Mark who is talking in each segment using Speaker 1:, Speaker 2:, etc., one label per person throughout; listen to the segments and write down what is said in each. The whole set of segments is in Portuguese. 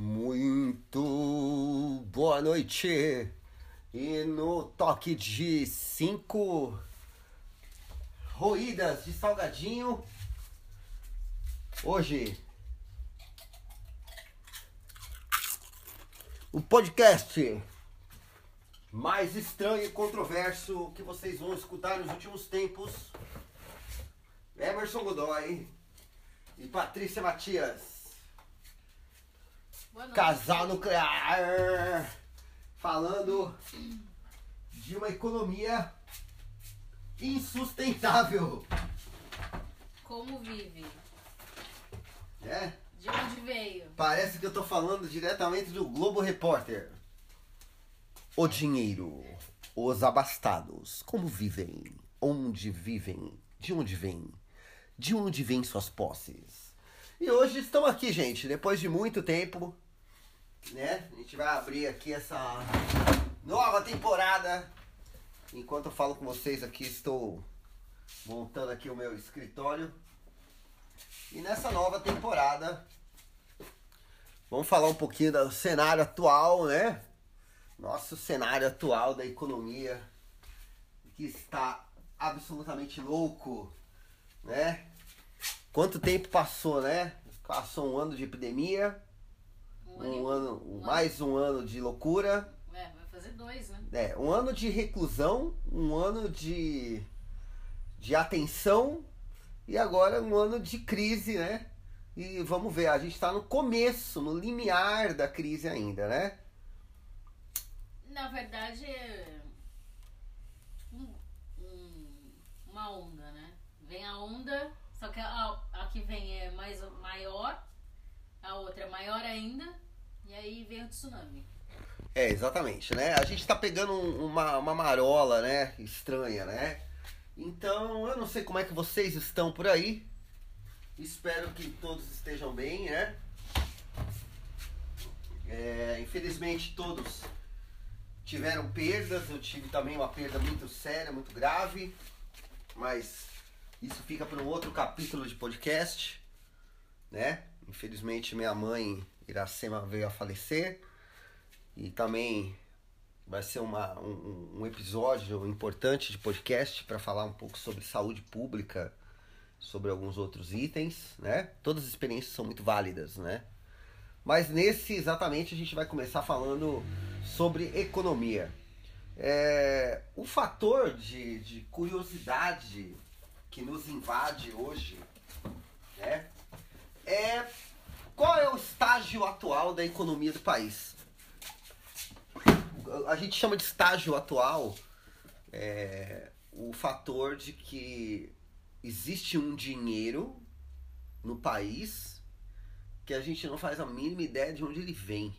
Speaker 1: Muito boa noite. E no toque de cinco roídas de salgadinho. Hoje o podcast mais estranho e controverso que vocês vão escutar nos últimos tempos. Emerson Godoy e Patrícia Matias. Casal nuclear. Falando de uma economia insustentável.
Speaker 2: Como vive?
Speaker 1: É?
Speaker 2: De onde veio?
Speaker 1: Parece que eu tô falando diretamente do Globo Repórter. O dinheiro, os abastados, como vivem, onde vivem, de onde vêm, de onde vêm suas posses. E hoje estamos aqui, gente, depois de muito tempo, né? A gente vai abrir aqui essa nova temporada. Enquanto eu falo com vocês aqui, estou montando aqui o meu escritório. E nessa nova temporada, vamos falar um pouquinho do cenário atual, né? Nosso cenário atual da economia, que está absolutamente louco, né? Quanto tempo passou, né? Passou um ano de epidemia, um ano,
Speaker 2: um
Speaker 1: mais um ano de loucura,
Speaker 2: É, vai fazer dois, né?
Speaker 1: é, um ano de reclusão, um ano de, de atenção e agora um ano de crise, né? E vamos ver, a gente está no começo, no limiar da crise ainda, né?
Speaker 2: Na verdade, é um- um- uma onda, né? Vem a onda, só que a, a que vem é mais maior, a outra é maior ainda, e aí vem o tsunami.
Speaker 1: É, exatamente, né? A gente tá pegando um- uma, uma marola, né? Estranha, né? Então, eu não sei como é que vocês estão por aí. Espero que todos estejam bem, né? É, infelizmente, todos tiveram perdas. Eu tive também uma perda muito séria, muito grave. Mas isso fica para um outro capítulo de podcast, né? Infelizmente, minha mãe, Iracema, veio a falecer. E também vai ser uma, um, um episódio importante de podcast para falar um pouco sobre saúde pública, sobre alguns outros itens, né? Todas as experiências são muito válidas, né? Mas nesse exatamente a gente vai começar falando sobre economia. É, o fator de, de curiosidade que nos invade hoje né, é qual é o estágio atual da economia do país a gente chama de estágio atual é, o fator de que existe um dinheiro no país que a gente não faz a mínima ideia de onde ele vem.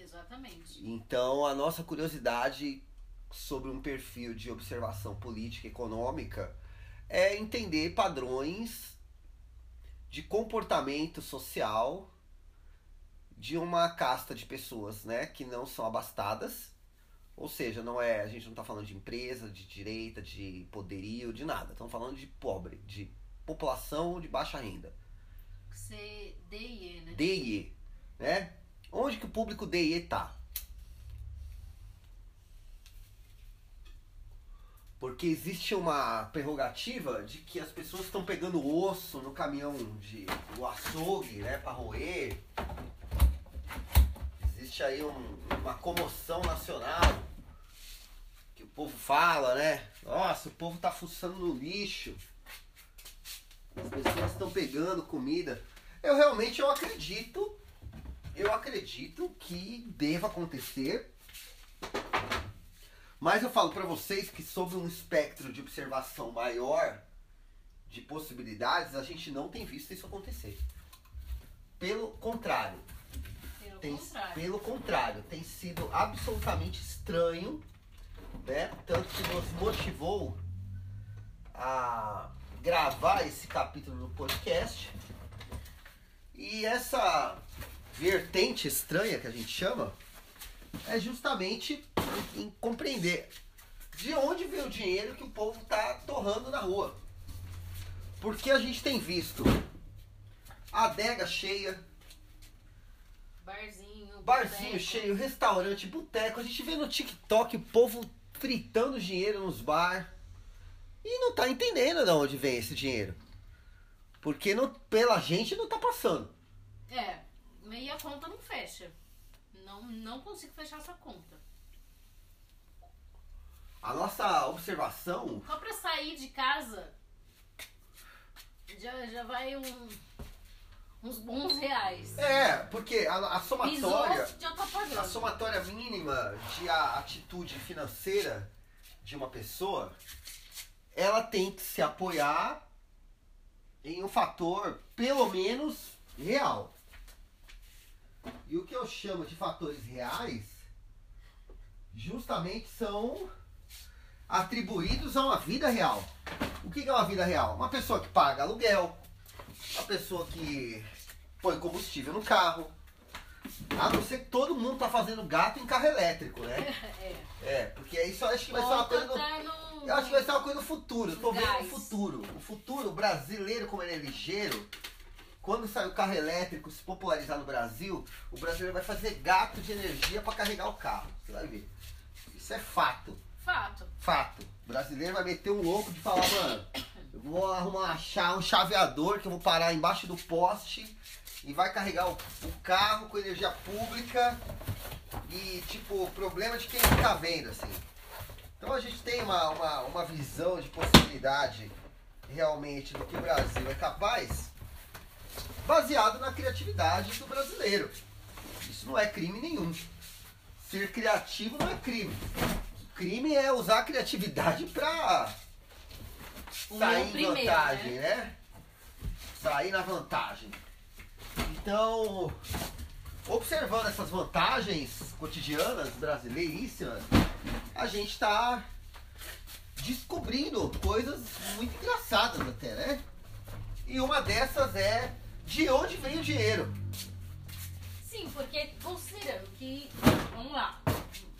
Speaker 2: Exatamente.
Speaker 1: Então a nossa curiosidade sobre um perfil de observação política e econômica é entender padrões de comportamento social de uma casta de pessoas, né, que não são abastadas. Ou seja, não é, a gente não está falando de empresa, de direita, de poderio, de nada. Estamos falando de pobre, de população de baixa renda.
Speaker 2: C, D e E, né?
Speaker 1: D e E, né? Onde que o público D e E tá? Porque existe uma prerrogativa de que as pessoas estão pegando osso no caminhão de o açougue, né, para roer. Existe aí um- uma comoção nacional que o povo fala, né? Nossa, o povo tá fuçando no lixo. As pessoas estão pegando comida. Eu realmente eu acredito, eu acredito que deva acontecer. Mas eu falo pra vocês que sob um espectro de observação maior de possibilidades, a gente não tem visto isso acontecer. Pelo contrário,
Speaker 2: Pelo
Speaker 1: tem,
Speaker 2: contrário.
Speaker 1: pelo contrário, tem sido absolutamente estranho, né? Tanto que nos motivou a gravar esse capítulo no podcast. E essa vertente estranha que a gente chama é justamente em compreender de onde vem o dinheiro que o povo está torrando na rua. Porque a gente tem visto adega cheia, Barzinho
Speaker 2: boteco.
Speaker 1: cheio, restaurante, boteco. A gente vê no TikTok o povo fritando dinheiro nos bar. E não tá entendendo de onde vem esse dinheiro. Porque não, pela gente não tá passando.
Speaker 2: É, e a conta não fecha. Não, não consigo fechar essa conta.
Speaker 1: A nossa observação.
Speaker 2: Só pra sair de casa já, já vai um, uns bons reais.
Speaker 1: É, porque a, a
Speaker 2: Pisou,
Speaker 1: somatória.
Speaker 2: já tá
Speaker 1: A somatória mínima de a atitude financeira de uma pessoa, ela tem que se apoiar em um fator pelo menos real. E o que eu chamo de fatores reais justamente são atribuídos a uma vida real. O que é uma vida real? Uma pessoa que paga aluguel, uma pessoa que põe combustível no carro, a não ser que todo mundo tá fazendo gato em carro elétrico, né?
Speaker 2: É.
Speaker 1: É, porque isso eu acho que vai ser uma coisa do,
Speaker 2: tá
Speaker 1: eu acho que vai ser uma coisa do futuro. Eu tô vendo o futuro. O futuro brasileiro, como ele é ligeiro, quando sair o carro elétrico se popularizar no Brasil, o brasileiro vai fazer gato de energia para carregar o carro. Você vai ver. Isso é fato.
Speaker 2: Fato.
Speaker 1: Fato. O brasileiro vai meter um louco de falar, mano, eu vou arrumar um chaveador que eu vou parar embaixo do poste e vai carregar o, o carro com energia pública e, tipo, problema de quem não tá vendo, assim. Então a gente tem uma, uma, uma visão de possibilidade realmente do que o Brasil é capaz, baseado na criatividade do brasileiro. Isso não é crime nenhum. Ser criativo não é crime. Crime é usar a criatividade pra
Speaker 2: O
Speaker 1: sair em
Speaker 2: primeiro,
Speaker 1: vantagem,
Speaker 2: né?
Speaker 1: né? Sair na vantagem. Então, observando essas vantagens cotidianas brasileiríssimas, a gente está descobrindo coisas muito engraçadas até, né? E uma dessas é de onde vem o dinheiro.
Speaker 2: Sim, porque considerando que, vamos lá,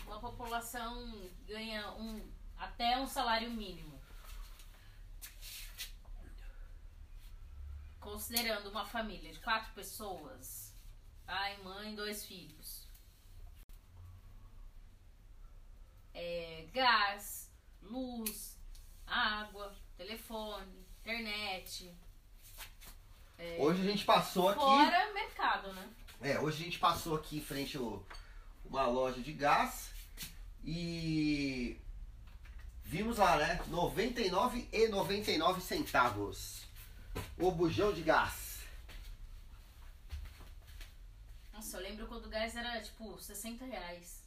Speaker 2: uma população ganha um, até um salário mínimo. Considerando uma família de quatro pessoas, pai, mãe, dois filhos. É, gás, luz, água, telefone, internet.
Speaker 1: Hoje a gente passou aqui.
Speaker 2: Fora mercado, né?
Speaker 1: É, hoje a gente passou aqui em frente a uma loja de gás e vimos lá, né? 99 e 99 centavos. O bujão de gás.
Speaker 2: Nossa, eu lembro quando o gás era tipo 60 reais.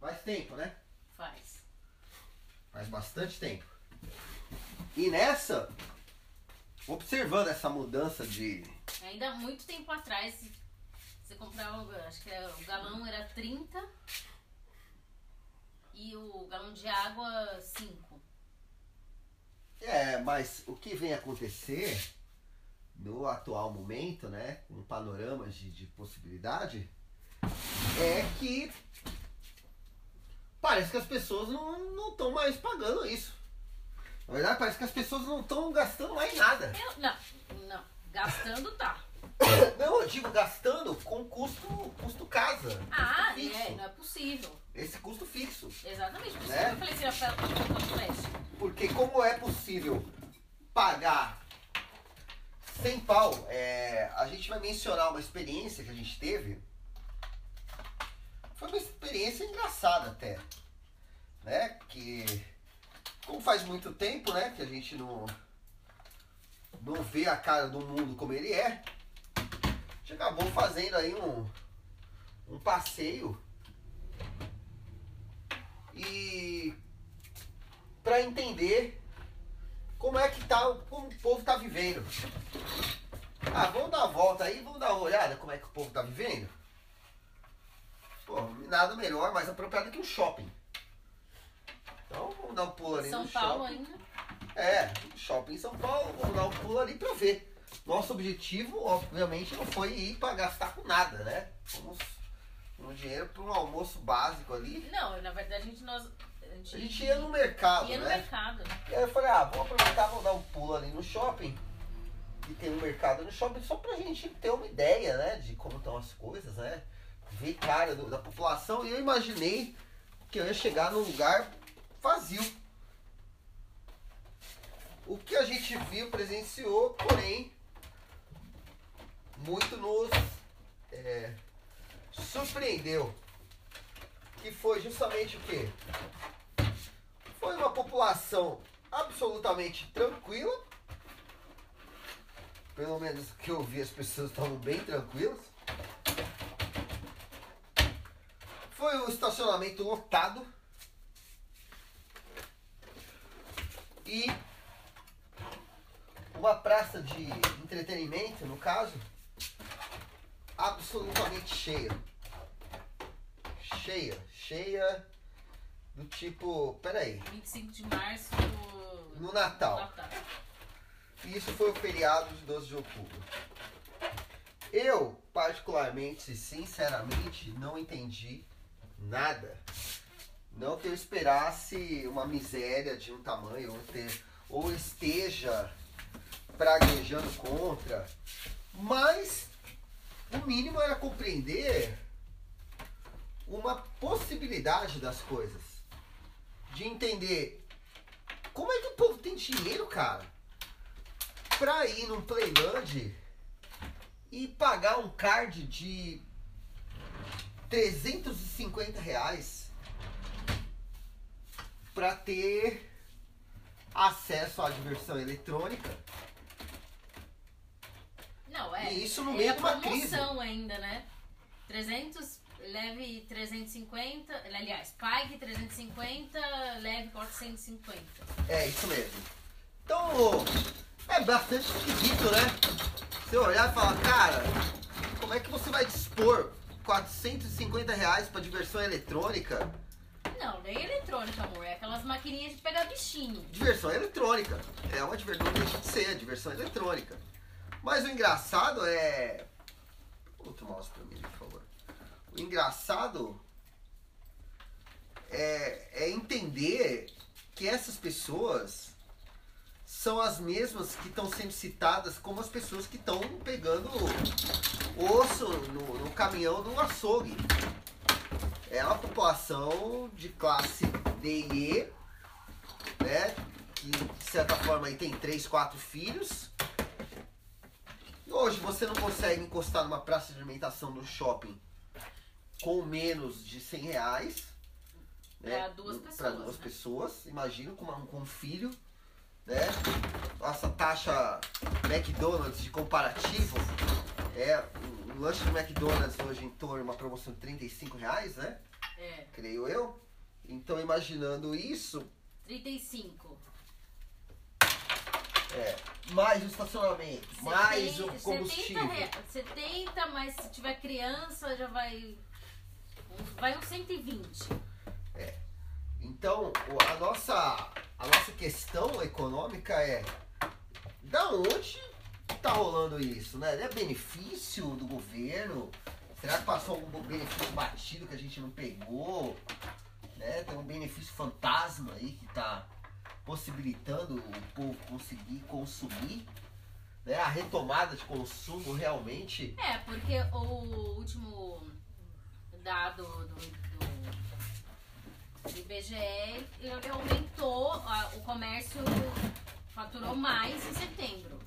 Speaker 1: Faz tempo, né?
Speaker 2: Faz.
Speaker 1: Faz bastante tempo. E nessa, observando essa mudança de.
Speaker 2: Ainda há muito tempo atrás, você comprava, acho que era, o galão era 30 e o galão de água 5.
Speaker 1: É, mas o que vem acontecer no atual momento, né? Com panoramas de, de possibilidade, é que parece que as pessoas não estão mais pagando isso. Na verdade, parece que as pessoas não estão gastando mais nada.
Speaker 2: Eu, não, não. Gastando tá.
Speaker 1: Não, eu digo gastando com custo, custo casa.
Speaker 2: Ah,
Speaker 1: Fixo.
Speaker 2: é, não é possível.
Speaker 1: Esse custo fixo.
Speaker 2: Exatamente. Por isso
Speaker 1: Né?
Speaker 2: que eu falei assim, conta flash.
Speaker 1: Porque como é possível pagar sem pau, é, a gente vai mencionar uma experiência que a gente teve. Foi uma experiência engraçada até. Né? Que como faz muito tempo, né, que a gente não não vê a cara do mundo como ele é, a gente acabou fazendo aí um um passeio e para entender como é que tá, como o povo tá vivendo. Ah, vamos dar uma volta aí, vamos dar uma olhada como é que o povo tá vivendo. Pô, nada melhor, mais apropriado que um shopping. Vamos dar um pulo ali
Speaker 2: São
Speaker 1: no
Speaker 2: Paulo
Speaker 1: shopping.
Speaker 2: ainda.
Speaker 1: É, shopping em São Paulo, vamos dar um pulo ali pra ver. Nosso objetivo, obviamente, não foi ir pra gastar com nada, né? Fomos um dinheiro para um almoço básico ali.
Speaker 2: Não, na verdade a gente, nós, a gente,
Speaker 1: A gente ia no mercado,
Speaker 2: ia no
Speaker 1: né?
Speaker 2: mercado.
Speaker 1: E aí eu falei, ah, vamos aproveitar, vamos dar um pulo ali no shopping. que tem um mercado no shopping, só pra gente ter uma ideia, né, de como estão as coisas, né? Ver cara do- da população e eu imaginei que eu ia chegar num lugar vazio. O que a gente viu, presenciou, porém, muito nos é, surpreendeu. Que foi justamente o quê? Foi uma população absolutamente tranquila. Pelo menos que eu vi, as pessoas estavam bem tranquilas. Foi um estacionamento lotado. E uma praça de entretenimento, no caso, absolutamente cheia. Cheia, cheia do tipo, peraí,
Speaker 2: 25 de março.
Speaker 1: no Natal.
Speaker 2: Natal.
Speaker 1: E isso foi o feriado de 12 de outubro. Eu, particularmente, sinceramente, não entendi nada. Não que eu esperasse uma miséria de um tamanho, ou, ter, ou esteja praguejando contra, mas o mínimo era compreender uma possibilidade das coisas. De entender como é que o povo tem dinheiro, cara, pra ir num Playland e pagar um card de 350 reais pra ter acesso à diversão eletrônica.
Speaker 2: Não, é.
Speaker 1: E isso no
Speaker 2: é
Speaker 1: meio
Speaker 2: a
Speaker 1: de uma crise.
Speaker 2: ainda, né? 300, leve 350. Aliás, pague 350, leve 450.
Speaker 1: É isso mesmo. Então, é bastante esquisito, né? Você olhar e falar, cara, como é que você vai dispor 450 reais pra diversão eletrônica?
Speaker 2: Não, nem eletrônica, amor. É aquelas maquininhas de pegar bichinho.
Speaker 1: Diversão eletrônica. É uma diversão, não deixa de ser, diversão eletrônica. Mas o engraçado é. Outro mouse pra mim, por favor. O engraçado é, é entender que essas pessoas são as mesmas que estão sendo citadas como as pessoas que estão pegando osso no, no caminhão do açougue. É uma população de classe D e E, né? Que de certa forma aí tem três, quatro filhos. E hoje você não consegue encostar numa praça de alimentação no shopping com menos de 100 reais. né?
Speaker 2: Pra duas pessoas,
Speaker 1: duas
Speaker 2: né?
Speaker 1: pessoas. Imagina com, uma- com um filho. Né? Nossa taxa McDonald's de comparativo é lanche do McDonald's hoje em torno de uma promoção de 35 reais, né?
Speaker 2: É,
Speaker 1: Creio eu. Então imaginando isso,
Speaker 2: 35.
Speaker 1: é, mais o estacionamento, mais o
Speaker 2: 70
Speaker 1: combustível.
Speaker 2: rea- 70, mas se tiver criança já vai. Vai uns 120.
Speaker 1: Então, o- a nossa, a nossa questão econômica é da onde tá rolando isso, né? É benefício do governo? Será que passou algum benefício batido que a gente não pegou? Né? Tem um benefício fantasma aí que tá possibilitando o povo conseguir consumir. Né? A retomada de consumo realmente
Speaker 2: É, porque o último dado do, do, do IBGE ele aumentou, a- o comércio faturou mais em setembro.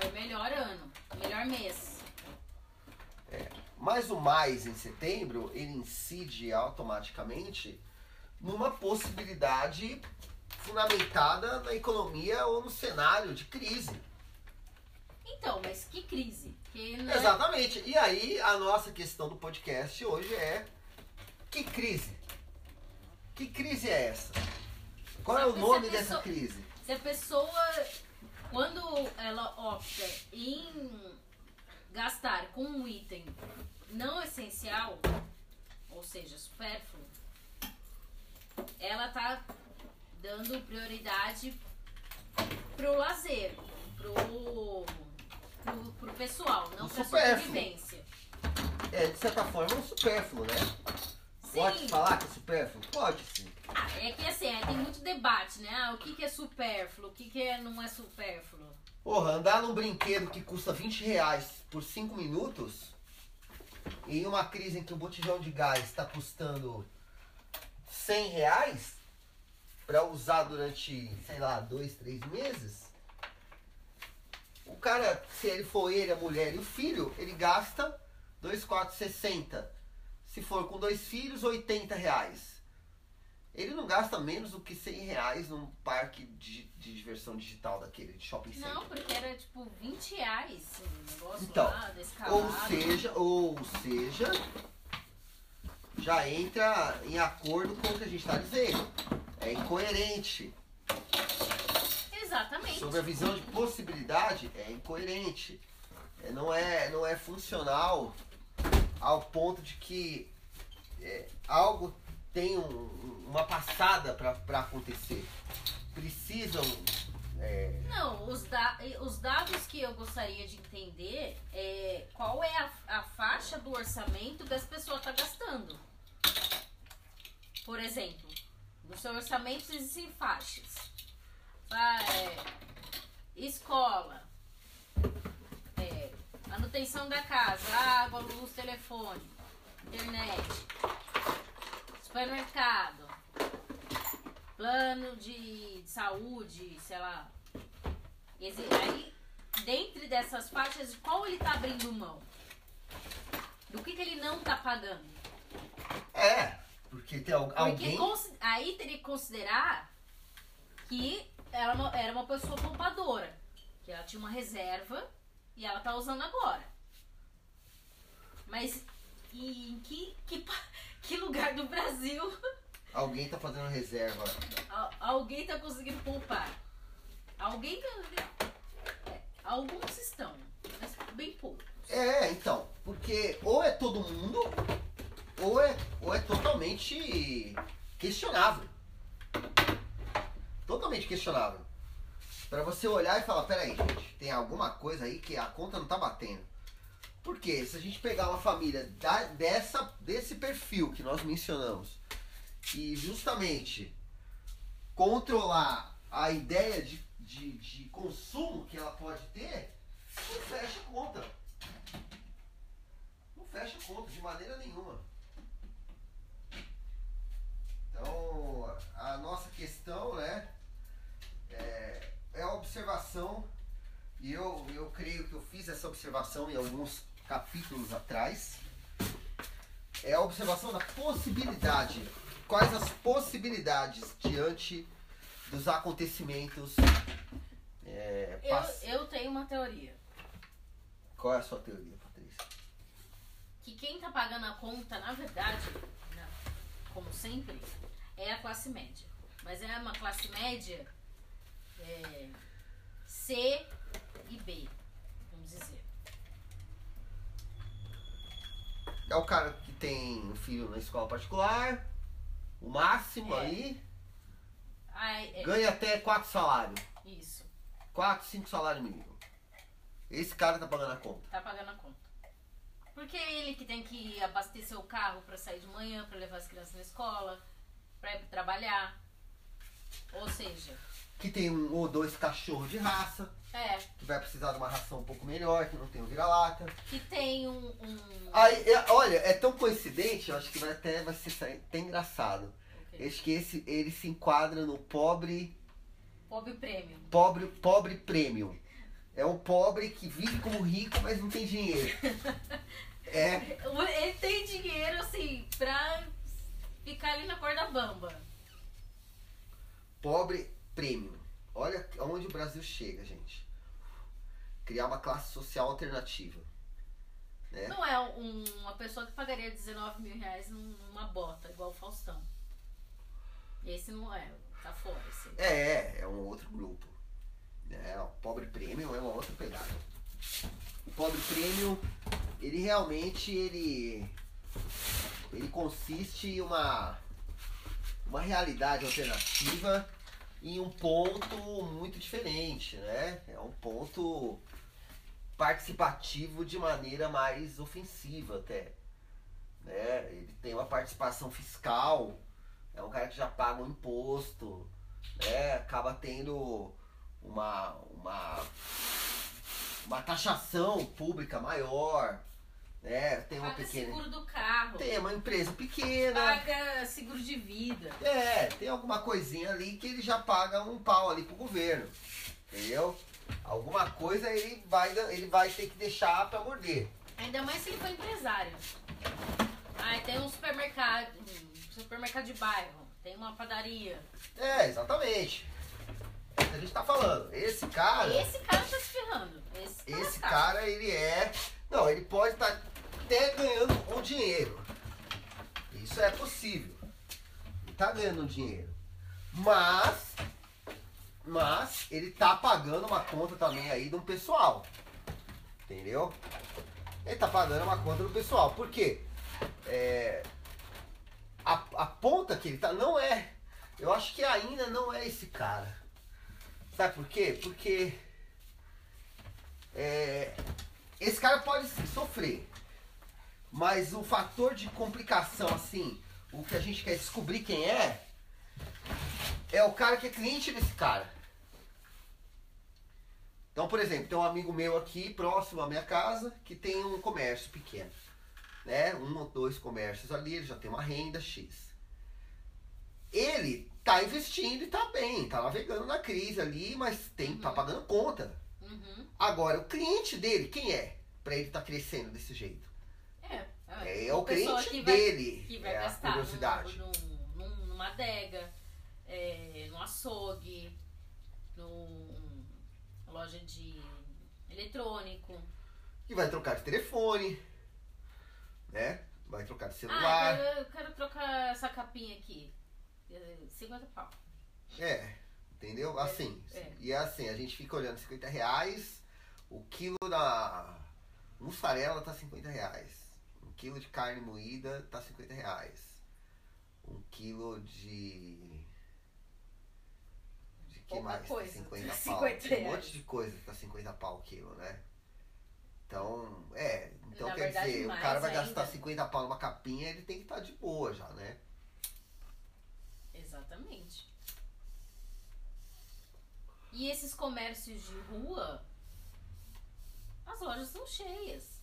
Speaker 2: Foi o melhor ano, melhor mês.
Speaker 1: Mas o mais em setembro, ele incide automaticamente numa possibilidade fundamentada na economia ou no cenário de crise.
Speaker 2: Então, mas que crise? Que, né?
Speaker 1: Exatamente. E aí a nossa questão do podcast hoje é que crise? Que crise é essa? Qual é o nome
Speaker 2: pessoa-
Speaker 1: dessa crise?
Speaker 2: Se a pessoa, quando ela opta em gastar com um item não essencial, ou seja, supérfluo, ela tá dando prioridade pro lazer, pro, pro, pro pessoal, não
Speaker 1: O
Speaker 2: pra
Speaker 1: supérfluo.
Speaker 2: sobrevivência.
Speaker 1: É, de certa forma, um supérfluo, né?
Speaker 2: Sim.
Speaker 1: Pode falar que é supérfluo? Pode sim.
Speaker 2: É que assim, tem muito debate, né? Ah, o que, que é supérfluo, o que, que é, não é supérfluo.
Speaker 1: Porra, andar num brinquedo que custa 20 reais por 5 minutos, em uma crise em que o botijão de gás está custando 100 reais para usar durante, sei lá, dois, três meses, o cara, se ele for ele, a mulher e o filho, ele gasta 2,460. Se for com dois filhos, 80 reais. Ele não gasta menos do que 100 reais num parque de, de diversão digital daquele, de shopping center.
Speaker 2: Não, porque era tipo 20 reais o negócio
Speaker 1: Então,
Speaker 2: lá.
Speaker 1: Ou seja, ou seja, já entra em acordo com o que a gente está dizendo. É incoerente.
Speaker 2: Exatamente.
Speaker 1: Sobre a visão de possibilidade, é incoerente. É, não, é, não é funcional ao ponto de que é, algo tem um- uma passada para acontecer. Precisam. é,
Speaker 2: Não, os, da- os dados que eu gostaria de entender é qual é a, a faixa do orçamento que as pessoas estão gastando. Por exemplo, no seu orçamento existem faixas. Ah, é, escola, é, manutenção da casa, água, luz, telefone, internet, supermercado, plano de saúde, sei lá. Aí, dentre dessas faixas, qual ele tá abrindo mão? Do que, que ele não tá pagando?
Speaker 1: é, porque tem al-
Speaker 2: Porque
Speaker 1: alguém.
Speaker 2: consi- aí teria que considerar que ela uma- era uma pessoa poupadora. Que ela tinha uma reserva e ela tá usando agora. Mas em que, que, que lugar do Brasil
Speaker 1: Alguém tá fazendo reserva.
Speaker 2: al- alguém tá conseguindo poupar? Alguém tá. é, alguns estão, mas bem pouco.
Speaker 1: É, então, porque ou é todo mundo, ou é, ou é totalmente questionável. Totalmente questionável. Pra você olhar e falar, peraí, gente, tem alguma coisa aí que a conta não tá batendo. Porque se a gente pegar uma família da- dessa, desse perfil que nós mencionamos e justamente controlar a ideia de, de, de consumo que ela pode ter, não fecha conta. Não fecha conta de maneira nenhuma. Então, a nossa questão, né, é, é a observação, e eu, eu creio que eu fiz essa observação em alguns capítulos atrás, é a observação da possibilidade. Quais as possibilidades diante dos acontecimentos é, pass-
Speaker 2: Eu, eu tenho uma teoria.
Speaker 1: Qual é a sua teoria, Patrícia?
Speaker 2: que quem tá pagando a conta, na verdade, como sempre, é a classe média. Mas é uma classe média é, C e B, vamos dizer.
Speaker 1: É o cara que tem um filho na escola particular, o máximo
Speaker 2: É.
Speaker 1: ali,
Speaker 2: Ai, é,
Speaker 1: ganha até quatro salários.
Speaker 2: isso,
Speaker 1: 4, 5 salários mínimos. Esse cara tá pagando a conta.
Speaker 2: tá pagando a conta. Porque é ele que tem que abastecer o carro pra sair de manhã, pra levar as crianças na escola, pra ir trabalhar. Ou seja,
Speaker 1: Que tem um ou dois cachorros de raça,
Speaker 2: é,
Speaker 1: que vai precisar de uma ração um pouco melhor, que não tem o vira-lata.
Speaker 2: que tem um. um
Speaker 1: Aí, é- olha, é tão coincidente, eu acho que vai até vai ser até engraçado.
Speaker 2: o?
Speaker 1: Eu acho que esse, ele se enquadra no pobre,
Speaker 2: Pobre prêmio.
Speaker 1: pobre, pobre premium. É um pobre que vive como rico, mas não tem dinheiro. É,
Speaker 2: Ele tem dinheiro, assim, pra ficar ali na corda bamba.
Speaker 1: Pobre premium. Olha aonde o Brasil chega, gente. Criar uma classe social alternativa. É.
Speaker 2: Não é um- uma pessoa que pagaria 19 mil reais num- numa bota, igual o Faustão. Esse não é, tá fora. Esse.
Speaker 1: É, é, é um outro grupo. É, o pobre premium é uma outra pegada. O pobre premium, ele realmente ele ele consiste em uma uma realidade alternativa em um ponto muito diferente, né? É um ponto participativo de maneira mais ofensiva até. Né? Ele tem uma participação fiscal, é um cara que já paga um imposto, né? acaba tendo uma, uma, uma taxação pública maior, né? Tem uma
Speaker 2: Paga
Speaker 1: pequena.
Speaker 2: seguro do carro.
Speaker 1: Tem uma empresa pequena.
Speaker 2: Paga seguro de vida.
Speaker 1: É, tem alguma coisinha ali que ele já paga um pau ali pro governo. Entendeu? Alguma coisa ele vai, ele vai ter que deixar pra morder.
Speaker 2: Ainda mais se ele for empresário. Ah, tem um supermercado, um supermercado de bairro, tem uma padaria.
Speaker 1: É, exatamente. A gente tá falando. Esse cara.
Speaker 2: Esse cara tá se ferrando. Esse, tá
Speaker 1: Esse
Speaker 2: lascado.
Speaker 1: cara, ele é. Não, ele pode estar até ganhando um dinheiro. Isso é possível. Ele tá ganhando um dinheiro. Mas. Mas ele tá pagando uma conta também aí de um pessoal. Entendeu? Ele tá pagando uma conta do pessoal. Por quê? É, a, a ponta que ele tá não é. Eu acho que ainda não é esse cara. Sabe por quê? Porque. É, esse cara pode sofrer. Mas o fator de complicação, assim, o que a gente quer descobrir quem é, é o cara que é cliente desse cara. Então, por exemplo, tem um amigo meu aqui, próximo à minha casa, que tem um comércio pequeno. Né? Um ou dois comércios ali, ele já tem uma renda X. Ele tá investindo e tá bem, tá navegando na crise ali, mas tem, tá
Speaker 2: Uhum.
Speaker 1: pagando conta.
Speaker 2: Uhum.
Speaker 1: Agora, o cliente dele, quem é? Pra ele estar crescendo desse jeito.
Speaker 2: É,
Speaker 1: É, é o
Speaker 2: uma pessoa
Speaker 1: cliente
Speaker 2: que vai-
Speaker 1: dele.
Speaker 2: que vai
Speaker 1: é a
Speaker 2: gastar
Speaker 1: curiosidade.
Speaker 2: num- num- numa adega, é, num açougue, numa loja de eletrônico.
Speaker 1: E vai trocar de telefone, né? Vai trocar de
Speaker 2: Ah,
Speaker 1: celular.
Speaker 2: eu, eu quero trocar essa capinha aqui. É, 50 pau.
Speaker 1: É, entendeu? Assim.
Speaker 2: é.
Speaker 1: E é assim, a gente fica olhando 50 reais, o quilo da mussarela tá 50 reais. Um quilo de carne moída tá 50 reais. Um quilo de. De que
Speaker 2: Pouca
Speaker 1: mais?
Speaker 2: coisa,
Speaker 1: tá 50
Speaker 2: tá
Speaker 1: pau.
Speaker 2: 50
Speaker 1: Tem um monte de coisa que tá 50 pau o quilo, né? Então, é. Então
Speaker 2: Na
Speaker 1: quer
Speaker 2: verdade,
Speaker 1: dizer, o cara vai
Speaker 2: ainda.
Speaker 1: gastar 50 pau numa capinha, ele tem que estar de boa já, né?
Speaker 2: Exatamente. E esses comércios de rua, as lojas são cheias.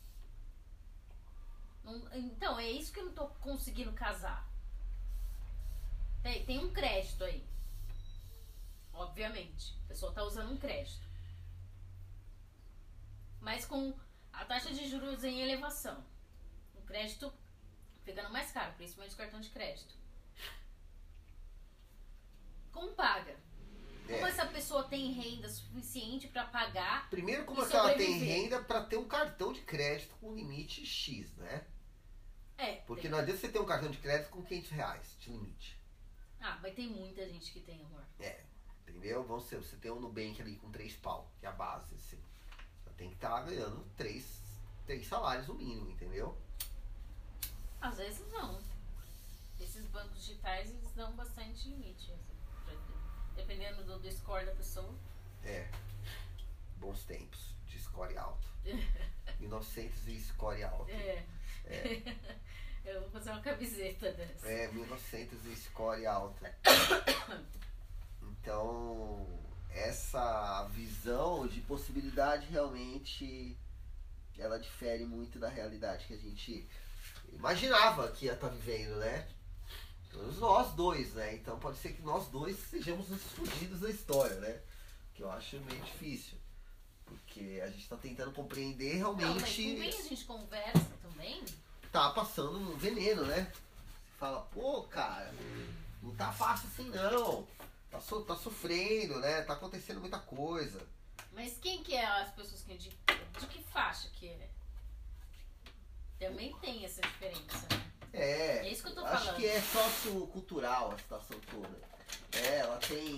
Speaker 2: Então, é isso que eu não tô conseguindo casar. Tem, tem um crédito aí. Obviamente. A pessoa tá usando um crédito. Mas com a taxa de juros em elevação. O crédito ficando mais caro, principalmente o cartão de crédito. Como paga? Como
Speaker 1: É.
Speaker 2: essa pessoa tem renda suficiente pra pagar?
Speaker 1: Primeiro, como é que ela tem renda pra ter um cartão de crédito com limite X, né?
Speaker 2: É.
Speaker 1: Porque
Speaker 2: tem-
Speaker 1: não adianta você ter um cartão de crédito com 500 reais de limite.
Speaker 2: Ah, mas tem muita gente que tem, amor.
Speaker 1: É, entendeu? Vamos ser, você tem um Nubank ali com 3 pau, que é a base, assim. Você tem que estar ganhando 3, três salários no mínimo, entendeu?
Speaker 2: Às vezes não. Esses bancos digitais, eles dão bastante limite. assim, dependendo do, do score da pessoa.
Speaker 1: É. Bons tempos de score alto. 1900 e score alto.
Speaker 2: É. Eu vou fazer uma camiseta dessa.
Speaker 1: É, 1900 e score alta. Então, essa visão de possibilidade realmente ela difere muito da realidade que a gente imaginava que ia estar vivendo, né? Nós dois, né? Então pode ser que nós dois sejamos os fudidos da história, né? Que eu acho meio difícil. Porque a gente está tentando compreender
Speaker 2: Não, mas
Speaker 1: realmente
Speaker 2: quem a gente conversa também,
Speaker 1: tá passando um veneno, né? Você fala, pô, cara, não tá fácil assim não. Tá, so- tá sofrendo, né? Tá acontecendo muita coisa.
Speaker 2: mas quem que é as pessoas que de, de que faixa que é? Também tem essa diferença, né?
Speaker 1: É.
Speaker 2: É isso que eu tô
Speaker 1: acho
Speaker 2: falando.
Speaker 1: que é sociocultural a situação toda. É, ela tem.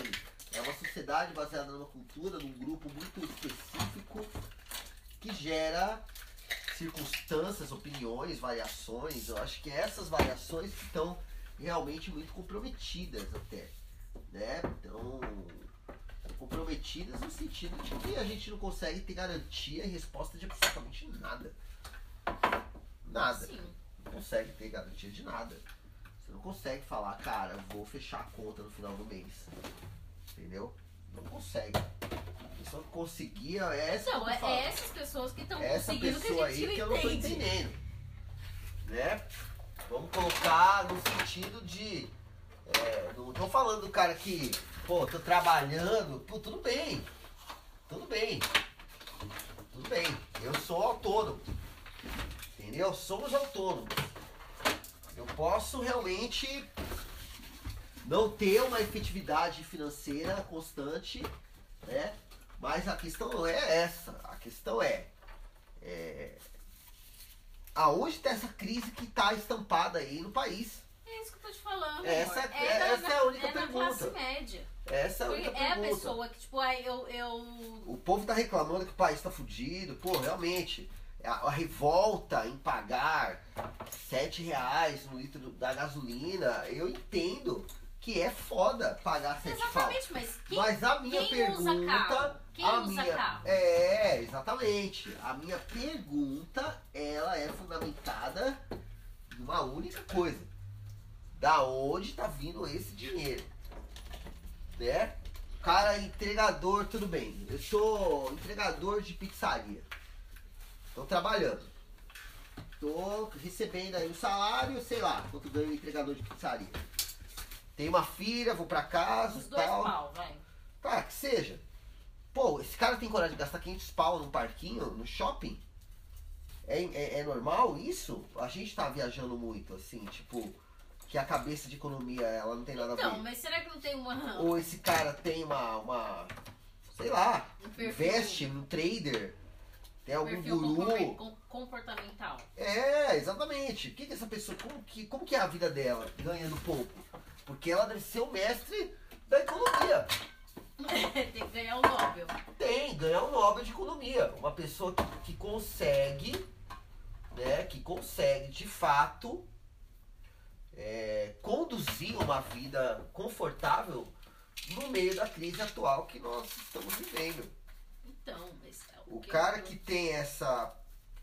Speaker 1: É uma sociedade baseada numa cultura, num grupo muito específico que gera circunstâncias, opiniões, variações. Eu acho que essas variações que estão realmente muito comprometidas até. Né? Então, comprometidas no sentido de que a gente não consegue ter garantia e resposta de absolutamente nada. Nada
Speaker 2: Sim.
Speaker 1: Não consegue ter garantia de nada. Você não consegue falar, cara, vou fechar a conta no final do mês. Entendeu? Não consegue. A pessoa que conseguia é essa eu
Speaker 2: é, essas pessoas que estão conseguindo que a gente
Speaker 1: aí que eu
Speaker 2: não
Speaker 1: não tô
Speaker 2: entende.
Speaker 1: entendendo. Né? Vamos colocar no sentido de. é, não tô falando do cara que, pô, tô trabalhando. Pô, tudo bem. Tudo bem. Tudo bem. Eu sou autônomo. Entendeu? Somos autônomos. Eu posso realmente não ter uma efetividade financeira constante, né? Mas a questão não é essa. A questão é, é aonde está essa crise que está estampada aí no país?
Speaker 2: É isso que eu tô te falando.
Speaker 1: Essa- é-
Speaker 2: da-
Speaker 1: essa é a única
Speaker 2: é
Speaker 1: pergunta.
Speaker 2: classe média.
Speaker 1: Essa é a única
Speaker 2: é a
Speaker 1: pergunta.
Speaker 2: pessoa que, tipo, eu, eu.
Speaker 1: O povo tá reclamando que o país tá fudido. Pô, realmente, a, revolta em pagar sete reais no litro da gasolina, eu entendo que é foda pagar sete pau.
Speaker 2: Exatamente, mas quem,
Speaker 1: Mas a minha
Speaker 2: quem usa
Speaker 1: pergunta.
Speaker 2: Quem
Speaker 1: a
Speaker 2: usa
Speaker 1: minha,
Speaker 2: carro?
Speaker 1: É, exatamente. A minha pergunta, ela é fundamentada numa única coisa. Da onde tá vindo esse dinheiro? Né? Cara, entregador, tudo bem. Eu sou entregador de pizzaria. Tô trabalhando. Tô recebendo aí um salário, sei lá, quanto ganho entregador de pizzaria. Tenho uma filha, vou pra casa
Speaker 2: Os dois
Speaker 1: tal.
Speaker 2: pau, vai.
Speaker 1: Tá, que seja. Pô, esse cara tem coragem de gastar 500 pau num parquinho, no shopping? É, é, é normal isso? A gente tá viajando muito, assim, tipo, que a cabeça de economia, ela não tem nada a
Speaker 2: Então,
Speaker 1: ver.
Speaker 2: mas será que não tem uma.
Speaker 1: Ou esse cara tem uma, uma sei lá,
Speaker 2: Um
Speaker 1: investe num trader, tem algum guru.
Speaker 2: compor- com- comportamental?
Speaker 1: É, exatamente. O que, que essa pessoa, como que, como que é a vida dela ganhando pouco? Porque ela deve ser o mestre da economia.
Speaker 2: tem que ganhar o Nobel.
Speaker 1: Tem, ganhar um Nobel de Economia. Uma pessoa que, que consegue, né, que consegue de fato é, conduzir uma vida confortável no meio da crise atual que nós estamos vivendo.
Speaker 2: Então, mas
Speaker 1: O cara que tem essa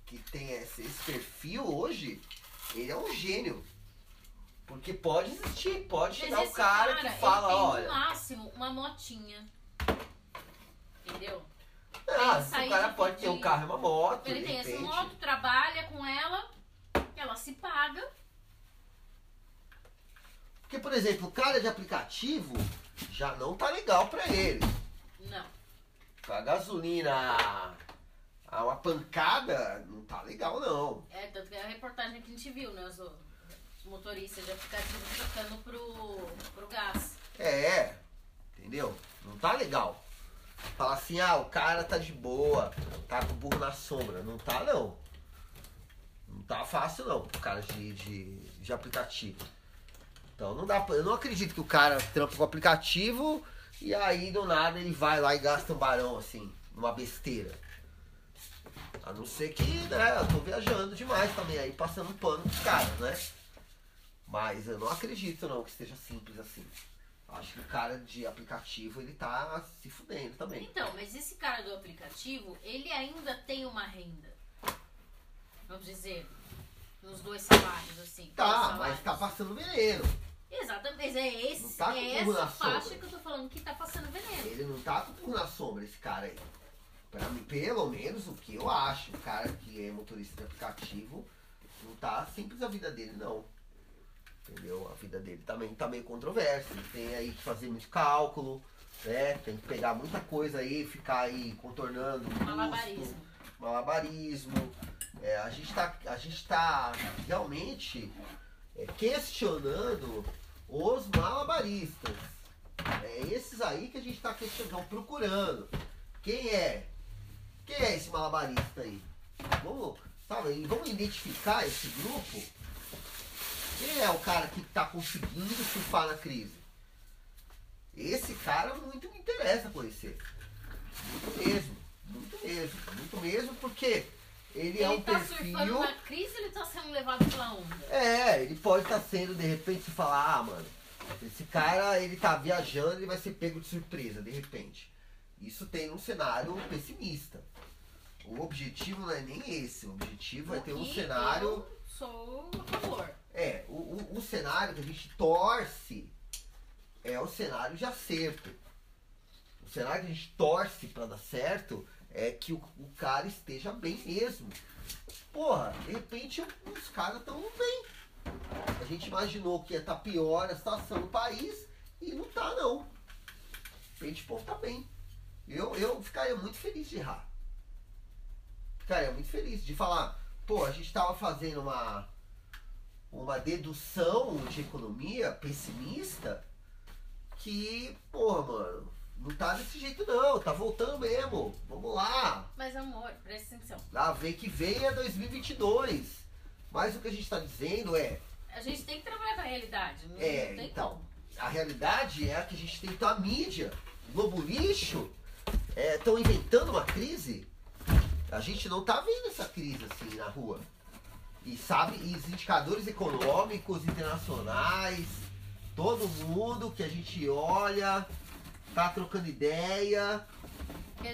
Speaker 1: que tem esse, esse perfil hoje, ele é um gênio. Porque pode existir, pode chegar o
Speaker 2: esse
Speaker 1: cara, que fala,
Speaker 2: ele tem
Speaker 1: olha,
Speaker 2: no máximo uma motinha. Entendeu?
Speaker 1: ah, o cara
Speaker 2: de
Speaker 1: pode ter um carro e uma moto,
Speaker 2: Ele tem essa moto, trabalha com ela, ela se paga.
Speaker 1: Porque, por exemplo, o cara de aplicativo já não tá legal pra ele.
Speaker 2: Não.
Speaker 1: A gasolina a uma pancada não tá legal, não.
Speaker 2: É, tanto que é a reportagem que a gente viu, né? Os, os motoristas de aplicativo trocando pro, pro gás.
Speaker 1: É, entendeu? Não tá legal. Falar assim, ah, o cara tá de boa, tá com o burro na sombra. Não tá, não. Não tá fácil, não, pro cara de, de, de aplicativo. Então não dá pra, Eu não acredito que o cara trampa com o aplicativo e aí do nada ele vai lá e gasta um barão, assim, numa besteira. A não ser que, né, eu tô viajando demais também aí, passando pano pros caras, né? Mas eu não acredito não que esteja simples assim. Acho que o cara de aplicativo ele tá se fudendo também.
Speaker 2: Então, mas esse cara do aplicativo, ele ainda tem uma renda. Vamos dizer, nos dois salários, assim.
Speaker 1: Tá, mas tá passando veneno.
Speaker 2: Exatamente, é, esse,
Speaker 1: Não tá
Speaker 2: é essa faixa
Speaker 1: sombra.
Speaker 2: que eu tô falando que tá passando veneno.
Speaker 1: Ele não tá com na sombra, esse cara aí. Pra mim, pelo menos o que eu acho, o cara que é motorista de aplicativo, não tá simples a vida dele, não. Entendeu? A vida dele também tá meio controversa. Ele tem aí que fazer muito cálculo, né? Tem que pegar muita coisa aí, ficar aí contornando. o custo.
Speaker 2: Malabarismo.
Speaker 1: malabarismo. É, a, gente tá, a gente tá realmente questionando os malabaristas. É esses aí que a gente tá questionando, procurando. Quem é? Quem é esse malabarista aí? Vamos, sabe, vamos identificar esse grupo. Quem é o cara que tá conseguindo surfar na crise? Esse cara muito me interessa conhecer. Muito mesmo. Muito mesmo. Muito mesmo porque ele, é um
Speaker 2: tá
Speaker 1: perfil.
Speaker 2: surfando na crise ele tá sendo levado pela onda?
Speaker 1: É, ele pode estar sendo, de repente, você falar, ah, mano, esse cara, ele tá viajando, ele vai ser pego de surpresa, de repente. Isso tem um cenário pessimista. O objetivo não é nem esse, o objetivo é ter um cenário.
Speaker 2: Eu sou a favor.
Speaker 1: É, o, o, o cenário que a gente torce é o cenário de acerto. O cenário que a gente torce pra dar certo é que o, o cara esteja bem mesmo. Porra, de repente os caras estão bem. A gente imaginou que ia estar tá pior a situação no país e não tá não. De repente o povo tá bem. Eu, eu ficaria muito feliz de errar. Ficaria muito feliz de falar, pô, a gente tava fazendo uma, uma dedução de economia pessimista que, porra, mano, não tá desse jeito não, tá voltando mesmo. Vamos lá.
Speaker 2: Mas amor, presta atenção.
Speaker 1: Lá vem que vem é 2022. Mas o que a gente tá dizendo é.
Speaker 2: A gente tem que trabalhar com a realidade. Não,
Speaker 1: é,
Speaker 2: não
Speaker 1: então.
Speaker 2: como.
Speaker 1: A realidade é a que a gente tem então a mídia, Globo Lixo, estão é, inventando uma crise. A gente não tá vendo essa crise assim na rua. E sabe, e os indicadores econômicos internacionais, todo mundo que a gente olha, tá trocando ideia,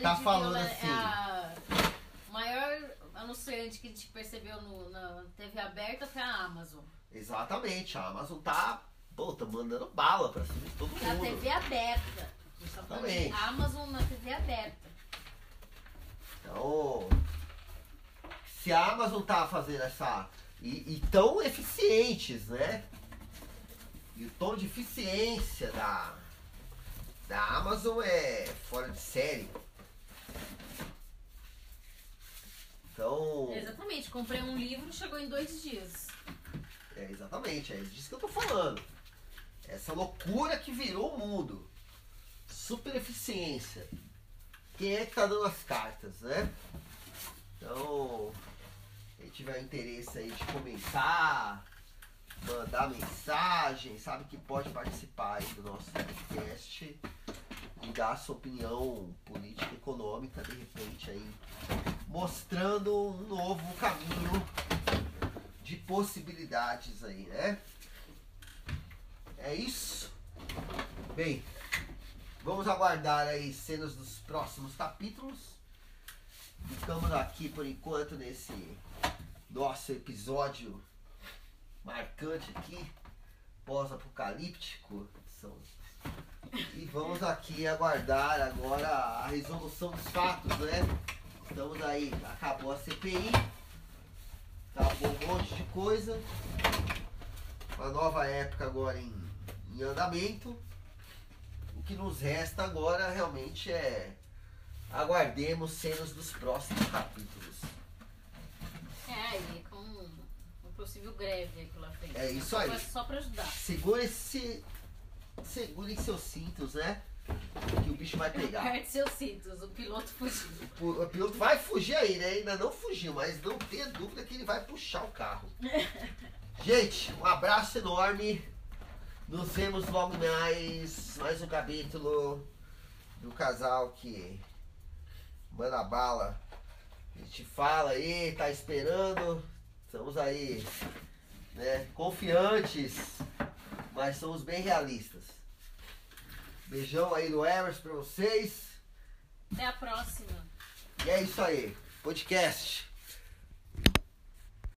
Speaker 1: tá falando
Speaker 2: viola-
Speaker 1: assim.
Speaker 2: É a maior anunciante que a gente percebeu no, na TV aberta foi a Amazon.
Speaker 1: Exatamente, a Amazon tá, pô, tá mandando bala pra cima de todo
Speaker 2: Na
Speaker 1: mundo.
Speaker 2: TV aberta. A
Speaker 1: Exatamente.
Speaker 2: Amazon na TV aberta.
Speaker 1: Então, se a Amazon tá fazendo essa. E, e tão eficientes, né? E o tom de eficiência da, da Amazon é fora de série. Então.
Speaker 2: Exatamente, comprei um livro chegou em dois dias.
Speaker 1: É, exatamente, é disso que eu tô falando. Essa loucura que virou o mundo. Super eficiência. Quem é que tá dando as cartas, né? Então, quem tiver interesse aí de comentar, mandar mensagem, sabe que pode participar aí do nosso podcast dar a sua opinião política econômica, de repente aí, mostrando um novo caminho de possibilidades aí, né? É isso. Bem, vamos aguardar aí cenas dos próximos capítulos. Ficamos aqui por enquanto nesse nosso episódio marcante aqui, pós-apocalíptico. São- E vamos aqui aguardar agora a resolução dos fatos, né? Estamos aí, acabou a CPI, acabou um monte de coisa. Uma nova época agora em, em andamento. O que nos resta agora realmente é aguardemos cenas dos próximos capítulos.
Speaker 2: É, e com um possível greve aí pela frente.
Speaker 1: É
Speaker 2: né?
Speaker 1: isso aí.
Speaker 2: Só pra ajudar.
Speaker 1: Segure-se. Segurem seus cintos, né? Que o bicho vai pegar.
Speaker 2: Aperte seus cintos, o piloto fugiu.
Speaker 1: O, o piloto vai fugir aí, né? Ainda não fugiu, mas não tenha dúvida que ele vai puxar o carro. Gente, um abraço enorme. Nos vemos logo mais. Mais um capítulo do casal que manda bala. A gente fala aí, tá esperando. Estamos aí, né? Confiantes, mas somos bem realistas. Beijão aí do Emerson pra vocês.
Speaker 2: Até a próxima.
Speaker 1: E é isso aí. Podcast.